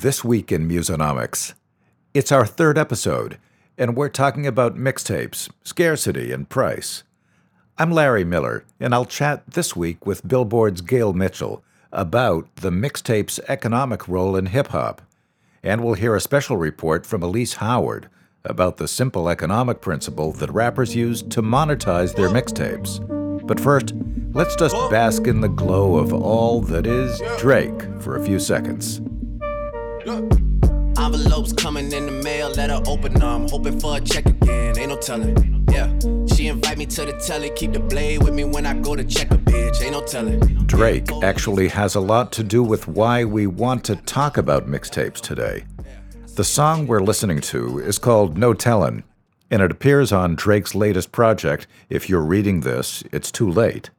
This Week in Musonomics. It's our third episode, and we're talking about mixtapes, scarcity, and price. I'm Larry Miller, and I'll chat this week with Billboard's Gail Mitchell about the mixtape's economic role in hip hop. And we'll hear a special report from Elise Howard about the simple economic principle that rappers use to monetize their mixtapes. But first, let's just bask in the glow of all that is Drake for a few seconds. Envelopes coming in the mail, let her open them. Hoping for a check again, ain't no telling. Yeah, she invite me to the telly, keep the blade with me when I go to check a bitch, ain't no telling. Drake actually has a lot to do with why we want to talk about mixtapes today. The song we're listening to is called No Tellin', and it appears on Drake's latest project. If you're reading this, it's too late.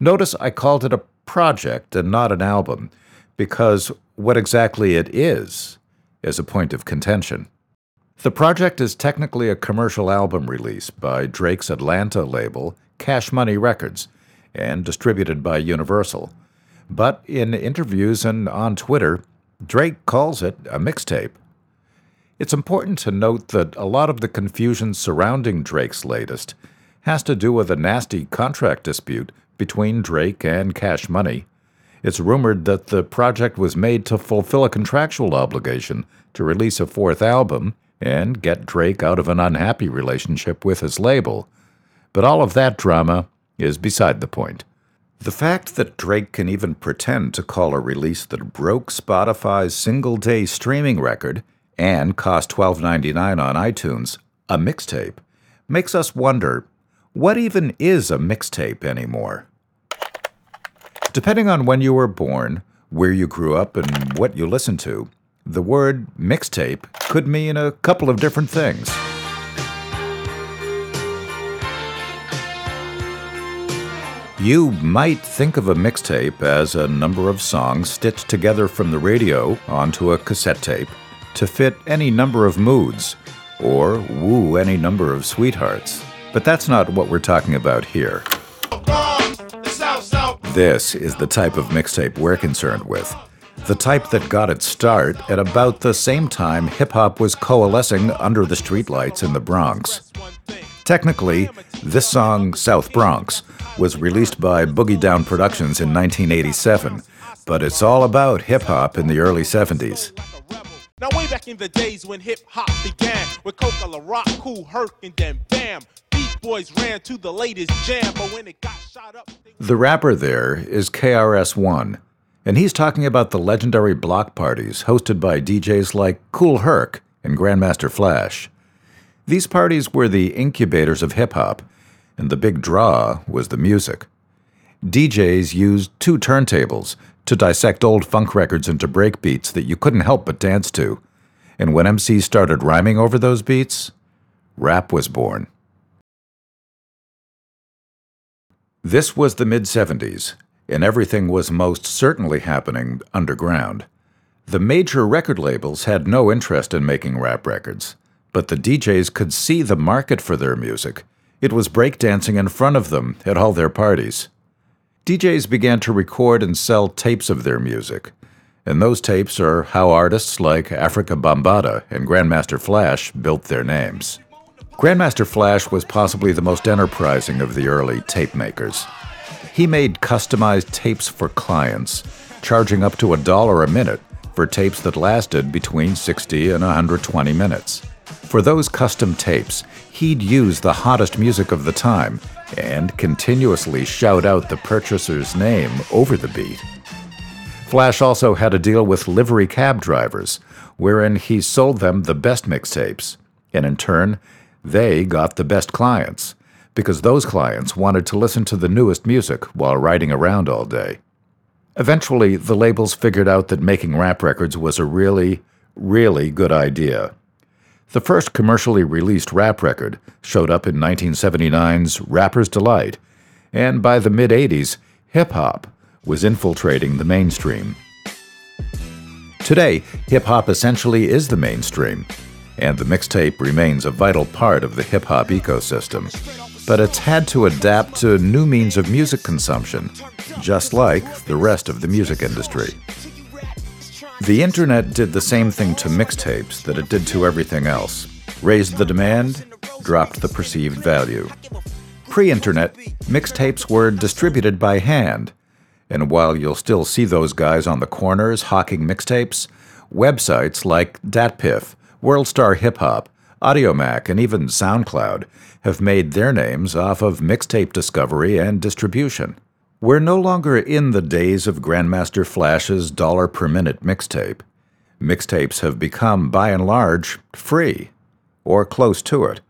Notice I called it a project and not an album, because what exactly it is is a point of contention. The project is technically a commercial album release by Drake's Atlanta label, Cash Money Records, and distributed by Universal. But in interviews and on Twitter, Drake calls it a mixtape. It's important to note that a lot of the confusion surrounding Drake's latest has to do with a nasty contract dispute between Drake and Cash Money. It's rumored that the project was made to fulfill a contractual obligation to release a fourth album and get Drake out of an unhappy relationship with his label. But all of that drama is beside the point. The fact that Drake can even pretend to call a release that broke Spotify's single day streaming record and cost $12.99 on iTunes a mixtape makes us wonder what even is a mixtape anymore? Depending on when you were born, where you grew up, and what you listened to, the word mixtape could mean a couple of different things. You might think of a mixtape as a number of songs stitched together from the radio onto a cassette tape to fit any number of moods or woo any number of sweethearts. But that's not what we're talking about here. This is the type of mixtape we're concerned with. The type that got its start at about the same time hip hop was coalescing under the streetlights in the Bronx. Technically, this song, South Bronx, was released by Boogie Down Productions in 1987, but it's all about hip hop in the early 70s. Now way back in the days when hip hop began, with Coke La Rock, Kool Herc, and then bam, Boys ran to the latest jam. But when it got shot up, the rapper there is KRS One, and he's talking about the legendary block parties hosted by DJs like Kool Herc and Grandmaster Flash. These parties were the incubators of hip hop, and the big draw was the music. DJs used two turntables to dissect old funk records into break beats that you couldn't help but dance to. And when MCs started rhyming over those beats, rap was born. This was the mid 70s, and everything was most certainly happening underground. The major record labels had no interest in making rap records, but the DJs could see the market for their music. It was breakdancing in front of them at all their parties. DJs began to record and sell tapes of their music, and those tapes are how artists like Afrika Bambaataa and Grandmaster Flash built their names. Grandmaster Flash was possibly the most enterprising of the early tape makers. He made customized tapes for clients, charging up to a dollar a minute for tapes that lasted between 60 and 120 minutes. For those custom tapes, he'd use the hottest music of the time and continuously shout out the purchaser's name over the beat. Flash also had a deal with livery cab drivers, wherein he sold them the best mixtapes, and in turn, they got the best clients, because those clients wanted to listen to the newest music while riding around all day. Eventually, the labels figured out that making rap records was a really, really good idea. The first commercially released rap record showed up in 1979's Rapper's Delight, and by the mid 80s, hip hop was infiltrating the mainstream. Today, hip hop essentially is the mainstream, and the mixtape remains a vital part of the hip hop ecosystem. But it's had to adapt to new means of music consumption, just like the rest of the music industry. The internet did the same thing to mixtapes that it did to everything else raised the demand, dropped the perceived value. Pre internet, mixtapes were distributed by hand, and while you'll still see those guys on the corners hawking mixtapes, websites like DatPiff, WorldStar Hip Hop, Audiomack, and even SoundCloud have made their names off of mixtape discovery and distribution. We're no longer in the days of Grandmaster Flash's dollar per minute mixtape. Mixtapes have become, by and large, free, or close to it.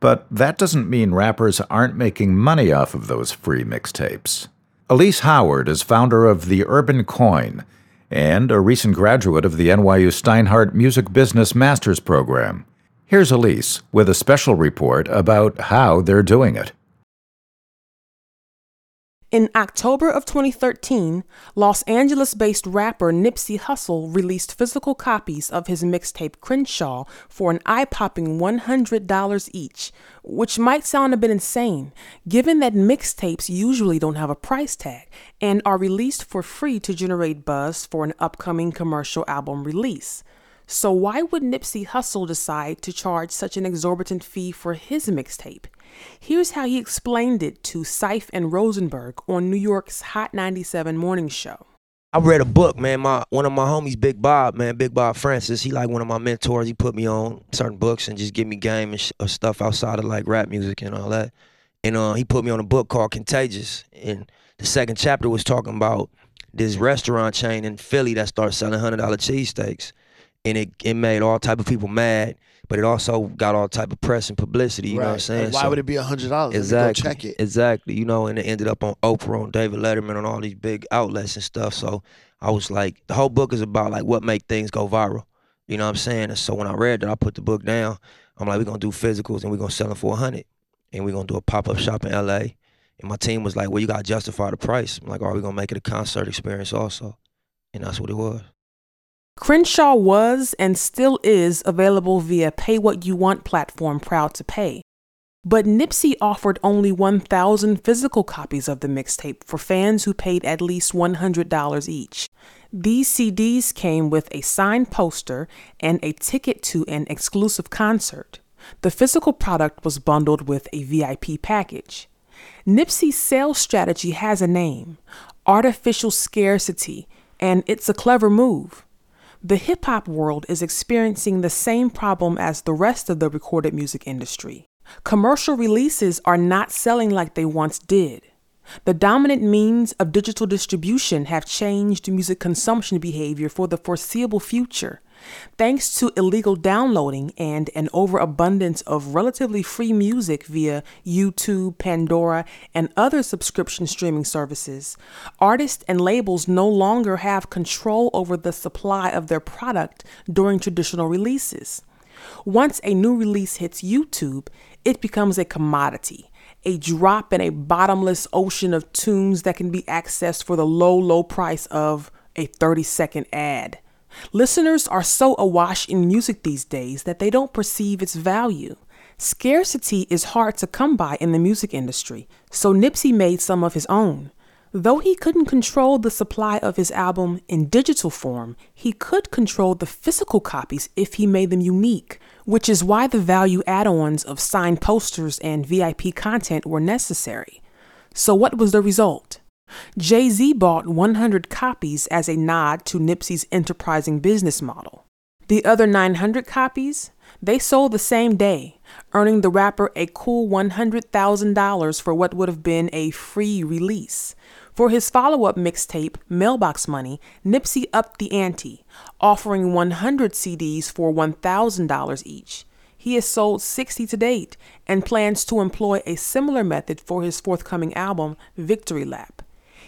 But that doesn't mean rappers aren't making money off of those free mixtapes. Elise Howard is founder of The Urban Coin and a recent graduate of the NYU Steinhardt Music Business Masters Program. Here's Elise with a special report about how they're doing it. In October of 2013, Los Angeles based rapper Nipsey Hussle released physical copies of his mixtape Crenshaw for an eye popping $100 each, which might sound a bit insane, given that mixtapes usually don't have a price tag and are released for free to generate buzz for an upcoming commercial album release. So, why would Nipsey Hussle decide to charge such an exorbitant fee for his mixtape? Here's how he explained it to Cipha and Rosenberg on New York's Hot 97 morning show. I read a book, man. My one of my homies, Big Bob, man, Big Bob Francis. He like one of my mentors. He put me on certain books and just give me game and sh- stuff outside of like rap music and all that. And uh, he put me on a book called Contagious. And the second chapter was talking about this restaurant chain in Philly that starts selling hundred dollar cheesesteaks, and it it made all type of people mad but it also got all type of press and publicity. You right. know what I'm saying? Like why so, would it be a hundred dollars? Exactly. check it. Exactly. You know, and it ended up on Oprah, on David Letterman, on all these big outlets and stuff. So I was like, the whole book is about like what make things go viral. You know what I'm saying? And so when I read that, I put the book down. I'm like, we're gonna do physicals and we're gonna sell them for a hundred, and we're gonna do a pop up shop in L.A. And my team was like, well, you gotta justify the price. I'm like, are we gonna make it a concert experience also? And that's what it was. Crenshaw was and still is available via Pay What You Want platform Proud to Pay. But Nipsey offered only 1,000 physical copies of the mixtape for fans who paid at least $100 each. These CDs came with a signed poster and a ticket to an exclusive concert. The physical product was bundled with a VIP package. Nipsey's sales strategy has a name artificial scarcity, and it's a clever move. The hip hop world is experiencing the same problem as the rest of the recorded music industry. Commercial releases are not selling like they once did. The dominant means of digital distribution have changed music consumption behavior for the foreseeable future, Thanks to illegal downloading and an overabundance of relatively free music via YouTube, Pandora, and other subscription streaming services, artists and labels no longer have control over the supply of their product during traditional releases. Once a new release hits YouTube, it becomes a commodity, a drop in a bottomless ocean of tunes that can be accessed for the low, low price of a 30 second ad. Listeners are so awash in music these days that they don't perceive its value. Scarcity is hard to come by in the music industry, so Nipsey made some of his own. Though he couldn't control the supply of his album in digital form, he could control the physical copies if he made them unique, which is why the value add ons of signed posters and VIP content were necessary. So, what was the result? Jay Z bought 100 copies as a nod to Nipsey's enterprising business model. The other 900 copies, they sold the same day, earning the rapper a cool $100,000 for what would have been a free release. For his follow up mixtape, Mailbox Money, Nipsey upped the ante, offering 100 CDs for $1,000 each. He has sold 60 to date and plans to employ a similar method for his forthcoming album, Victory Lap.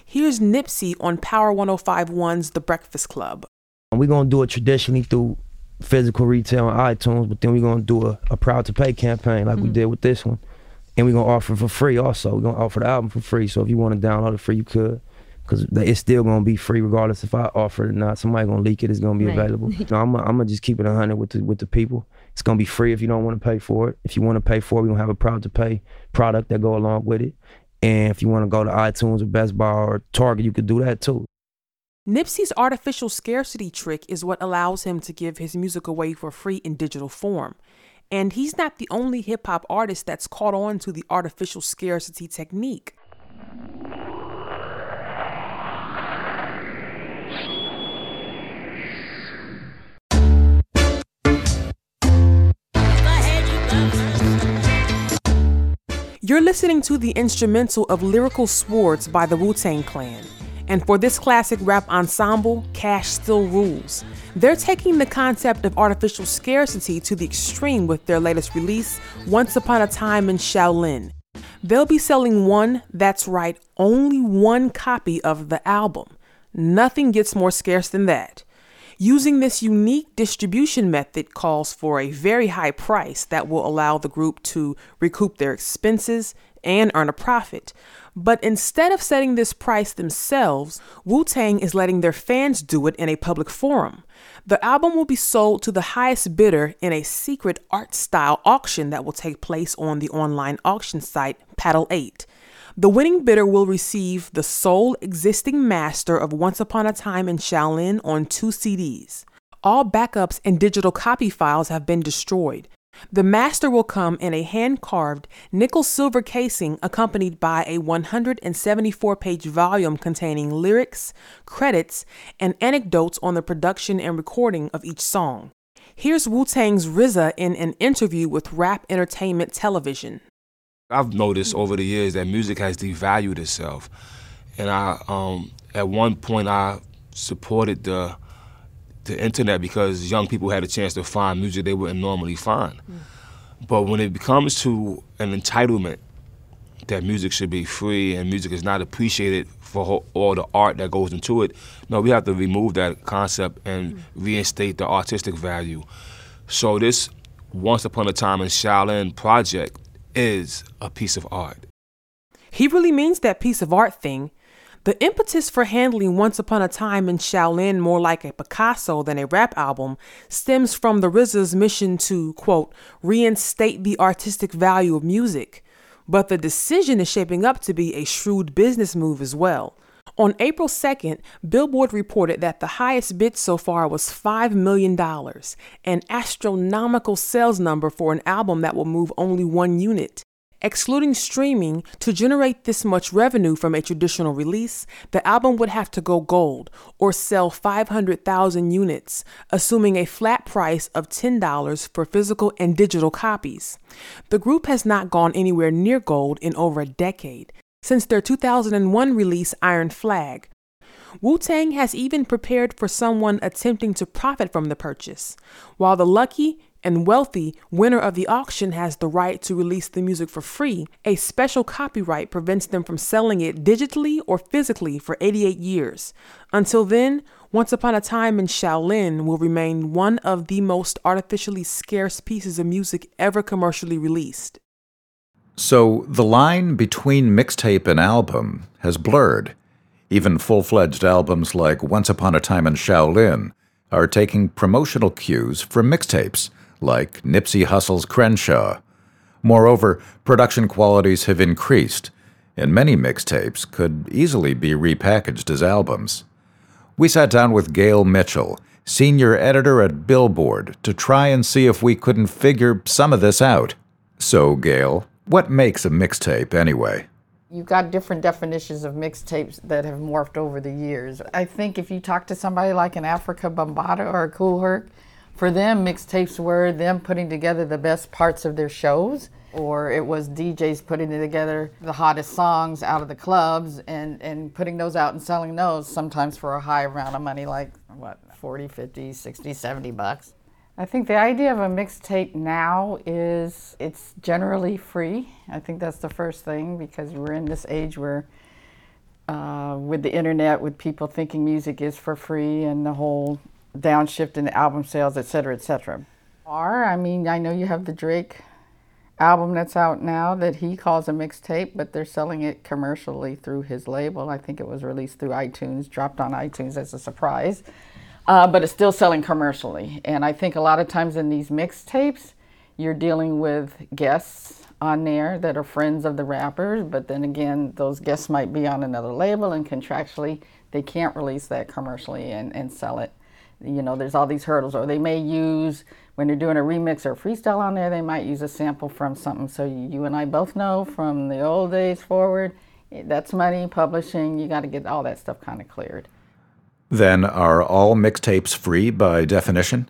Here's Nipsey on Power 1051's The Breakfast Club. We're going to do it traditionally through physical retail on iTunes, but then we're going to do a, a Proud to Pay campaign like mm-hmm. we did with this one. And we're going to offer it for free also. We're going to offer the album for free. So if you want to download it free, you could. Because it's still going to be free regardless if I offer it or not. Somebody going to leak it. It's going to be right. available. I'm going to just keep it 100 with the, with the people. It's going to be free if you don't want to pay for it. If you want to pay for it, we're going to have a Proud to Pay product that go along with it. And if you want to go to iTunes or Best Buy or Target, you could do that too. Nipsey's artificial scarcity trick is what allows him to give his music away for free in digital form. And he's not the only hip hop artist that's caught on to the artificial scarcity technique. You're listening to the instrumental of Lyrical Swords by the Wu Tang Clan. And for this classic rap ensemble, cash still rules. They're taking the concept of artificial scarcity to the extreme with their latest release, Once Upon a Time in Shaolin. They'll be selling one, that's right, only one copy of the album. Nothing gets more scarce than that. Using this unique distribution method calls for a very high price that will allow the group to recoup their expenses and earn a profit. But instead of setting this price themselves, Wu Tang is letting their fans do it in a public forum. The album will be sold to the highest bidder in a secret art style auction that will take place on the online auction site Paddle 8. The winning bidder will receive the sole existing master of Once Upon a Time in Shaolin on two CDs. All backups and digital copy files have been destroyed. The master will come in a hand carved nickel silver casing accompanied by a 174 page volume containing lyrics, credits, and anecdotes on the production and recording of each song. Here's Wu Tang's RZA in an interview with Rap Entertainment Television. I've noticed over the years that music has devalued itself. And I, um, at one point, I supported the the internet because young people had a chance to find music they wouldn't normally find. Mm. But when it comes to an entitlement that music should be free and music is not appreciated for all the art that goes into it, no, we have to remove that concept and mm. reinstate the artistic value. So this Once Upon a Time in Shaolin project is a piece of art. He really means that piece of art thing the impetus for handling Once Upon a Time in Shaolin more like a Picasso than a rap album stems from the RZA's mission to, quote, reinstate the artistic value of music. But the decision is shaping up to be a shrewd business move as well. On April 2nd, Billboard reported that the highest bid so far was $5 million, an astronomical sales number for an album that will move only one unit. Excluding streaming, to generate this much revenue from a traditional release, the album would have to go gold or sell 500,000 units, assuming a flat price of $10 for physical and digital copies. The group has not gone anywhere near gold in over a decade, since their 2001 release Iron Flag. Wu Tang has even prepared for someone attempting to profit from the purchase. While the lucky and wealthy winner of the auction has the right to release the music for free, a special copyright prevents them from selling it digitally or physically for 88 years. Until then, Once Upon a Time in Shaolin will remain one of the most artificially scarce pieces of music ever commercially released. So the line between mixtape and album has blurred. Even full fledged albums like Once Upon a Time in Shaolin are taking promotional cues from mixtapes like Nipsey Hussle's Crenshaw. Moreover, production qualities have increased, and many mixtapes could easily be repackaged as albums. We sat down with Gail Mitchell, senior editor at Billboard, to try and see if we couldn't figure some of this out. So, Gail, what makes a mixtape anyway? You've got different definitions of mixtapes that have morphed over the years. I think if you talk to somebody like an Afrika Bambaataa or a Kool Herc, for them, mixtapes were them putting together the best parts of their shows, or it was DJs putting together the hottest songs out of the clubs and, and putting those out and selling those, sometimes for a high amount of money, like what, 40, 50, 60, 70 bucks. I think the idea of a mixtape now is it's generally free. I think that's the first thing because we're in this age where, uh, with the internet, with people thinking music is for free and the whole downshift in the album sales, et cetera, et cetera. Are I mean, I know you have the Drake album that's out now that he calls a mixtape, but they're selling it commercially through his label. I think it was released through iTunes, dropped on iTunes as a surprise, uh, but it's still selling commercially. And I think a lot of times in these mixtapes, you're dealing with guests on there that are friends of the rappers, but then again, those guests might be on another label and contractually they can't release that commercially and, and sell it. You know, there's all these hurdles, or they may use when they're doing a remix or freestyle on there, they might use a sample from something. So you and I both know from the old days forward, eh, that's money, publishing, you got to get all that stuff kind of cleared. Then are all mixtapes free by definition?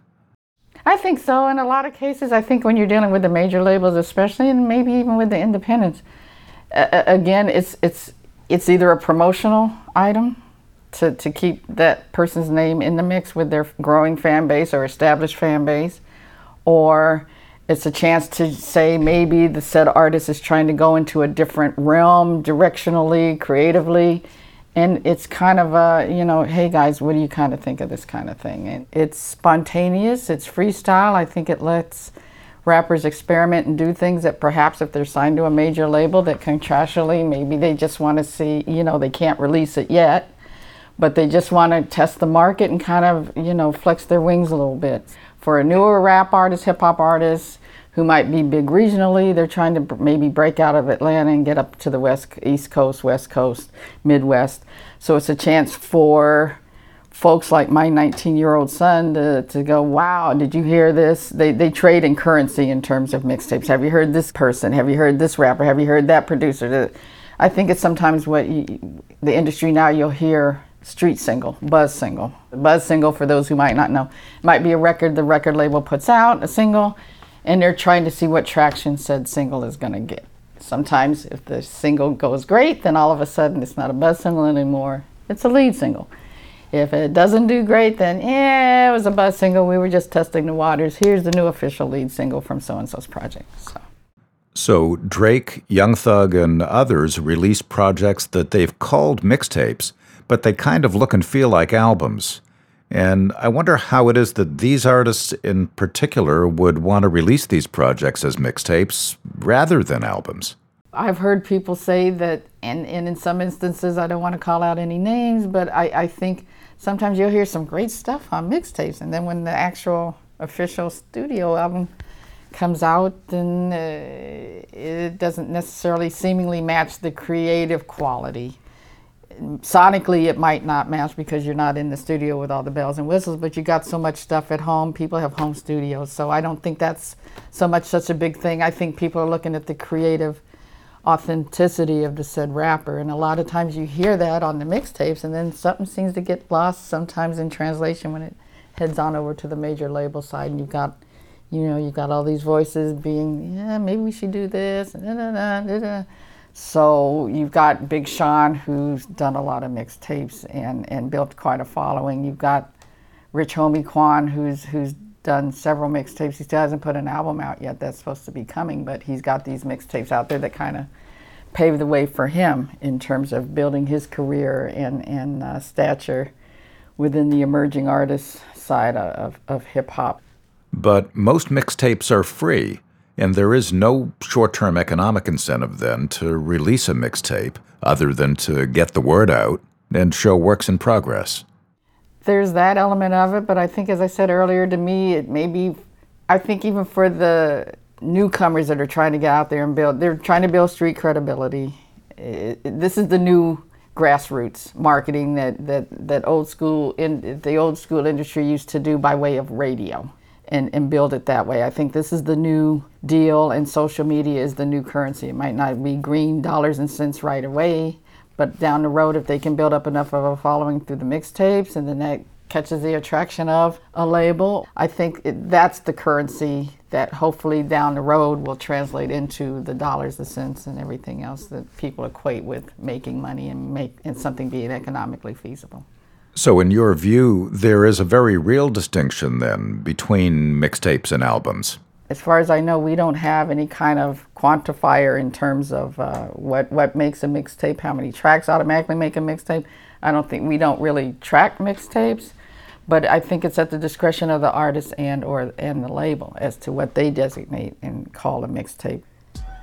I think so. In a lot of cases, I think when you're dealing with the major labels, especially, and maybe even with the independents, uh, again, it's it's it's either a promotional item to, to keep that person's name in the mix with their growing fan base or established fan base, or it's a chance to say maybe the said artist is trying to go into a different realm directionally, creatively. And it's kind of a, you know, hey guys, what do you kind of think of this kind of thing? And it's spontaneous, it's freestyle. I think it lets rappers experiment and do things that perhaps if they're signed to a major label that contractually maybe they just want to see, you know, they can't release it yet, but they just want to test the market and kind of, you know, flex their wings a little bit for a newer rap artist, hip hop artist who might be big regionally, they're trying to maybe break out of Atlanta and get up to the west, east coast, west coast, midwest. So it's a chance for folks like my 19 year old son to, to go, wow, did you hear this? They, they trade in currency in terms of mixtapes. Have you heard this person? Have you heard this rapper? Have you heard that producer? I think it's sometimes what you, the industry now you'll hear street single, buzz single. Buzz single, for those who might not know, might be a record the record label puts out, a single, and they're trying to see what traction said single is going to get. Sometimes, if the single goes great, then all of a sudden it's not a buzz single anymore, it's a lead single. If it doesn't do great, then yeah, it was a buzz single. We were just testing the waters. Here's the new official lead single from so and so's project. So. So Drake, Young Thug, and others release projects that they've called mixtapes but they kind of look and feel like albums. And I wonder how it is that these artists in particular would want to release these projects as mixtapes rather than albums. I've heard people say that, and, and in some instances, I don't want to call out any names, but I, I think sometimes you'll hear some great stuff on mixtapes, and then when the actual official studio album comes out, then uh, it doesn't necessarily seemingly match the creative quality sonically it might not match because you're not in the studio with all the bells and whistles but you got so much stuff at home. People have home studios so i don't think that's so much such a big thing. I think people are looking at the creative authenticity of the said rapper and a lot of times you hear that on the mixtapes and then something seems to get lost sometimes in translation when it heads on over to the major label side and you've got you know you've got all these voices being yeah maybe we should do this and da, da, da, so you've got Big Sean, who's done a lot of mixtapes and, and built quite a following. You've got Rich Homie Quan, who's who's done several mixtapes. He still hasn't put an album out yet. That's supposed to be coming, but he's got these mixtapes out there that kind of pave the way for him in terms of building his career and and uh, stature within the emerging artist side of, of hip hop. But most mixtapes are free. And there is no short term economic incentive then to release a mixtape other than to get the word out and show works in progress. There's that element of it, but I think, as I said earlier, to me, it may be, I think even for the newcomers that are trying to get out there and build, they're trying to build street credibility. It, it, this is the new grassroots marketing that, that, that old school in the old school industry used to do by way of radio and, and build it that way. I think this is the new deal, and social media is the new currency. It might not be green dollars and cents right away, but down the road, if they can build up enough of a following through the mixtapes and then that catches the attraction of a label, I think it, that's the currency that hopefully down the road will translate into the dollars, the cents, and everything else that people equate with making money and make and something being economically feasible. So, in your view, there is a very real distinction then between mixtapes and albums. As far as I know, we don't have any kind of quantifier in terms of uh, what what makes a mixtape, how many tracks automatically make a mixtape. I don't think we don't really track mixtapes, but I think it's at the discretion of the artist and or and the label as to what they designate and call a mixtape.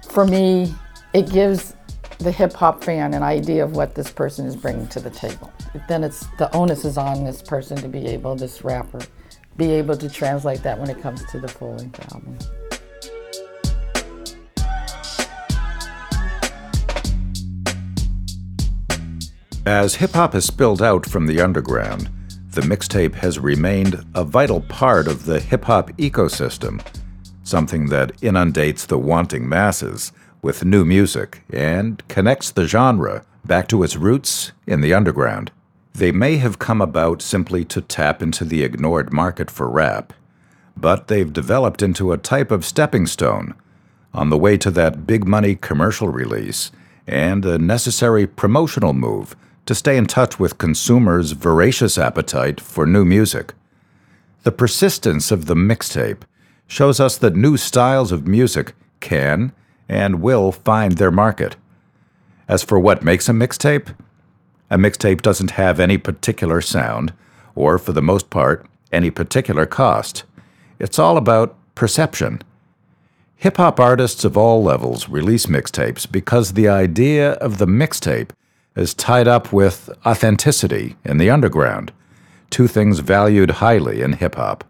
For me, it gives the hip hop fan an idea of what this person is bringing to the table. Then it's the onus is on this person to be able, this rapper, be able to translate that when it comes to the full length album. As hip hop has spilled out from the underground, the mixtape has remained a vital part of the hip hop ecosystem, something that inundates the wanting masses with new music and connects the genre back to its roots in the underground. They may have come about simply to tap into the ignored market for rap, but they've developed into a type of stepping stone on the way to that big money commercial release and a necessary promotional move to stay in touch with consumers' voracious appetite for new music. The persistence of the mixtape shows us that new styles of music can and will find their market. As for what makes a mixtape, a mixtape doesn't have any particular sound, or for the most part, any particular cost. It's all about perception. Hip hop artists of all levels release mixtapes because the idea of the mixtape is tied up with authenticity in the underground, two things valued highly in hip hop.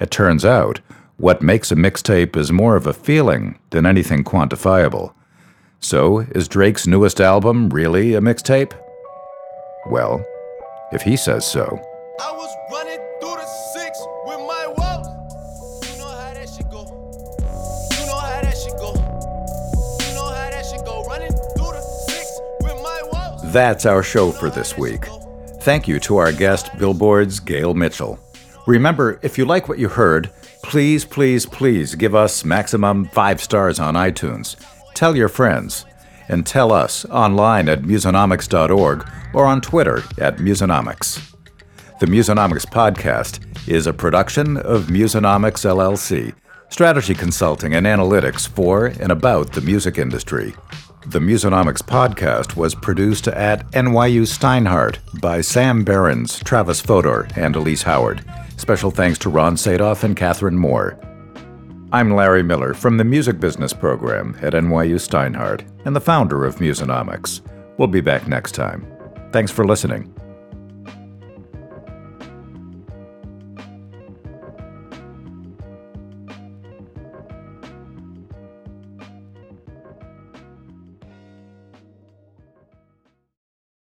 It turns out, what makes a mixtape is more of a feeling than anything quantifiable. So, is Drake's newest album really a mixtape? Well, if he says so. I was running through the six with my. You know how that shit go. You know how that shit go. You know how that shit go. Running through the six with my. That's our show for this week. Thank you to our guest, Billboard's Gail Mitchell. Remember, if you like what you heard, please, please, please give us maximum five stars on iTunes. Tell your friends. And tell us online at musonomics.org or on Twitter at Musonomics. The Musonomics Podcast is a production of Musonomics LLC, strategy consulting and analytics for and about the music industry. The Musonomics Podcast was produced at NYU Steinhardt by Sam Behrens, Travis Fodor, and Elise Howard. Special thanks to Ron Sadoff and Catherine Moore. I'm Larry Miller from the Music Business Program at NYU Steinhardt and the founder of Musonomics. We'll be back next time. Thanks for listening.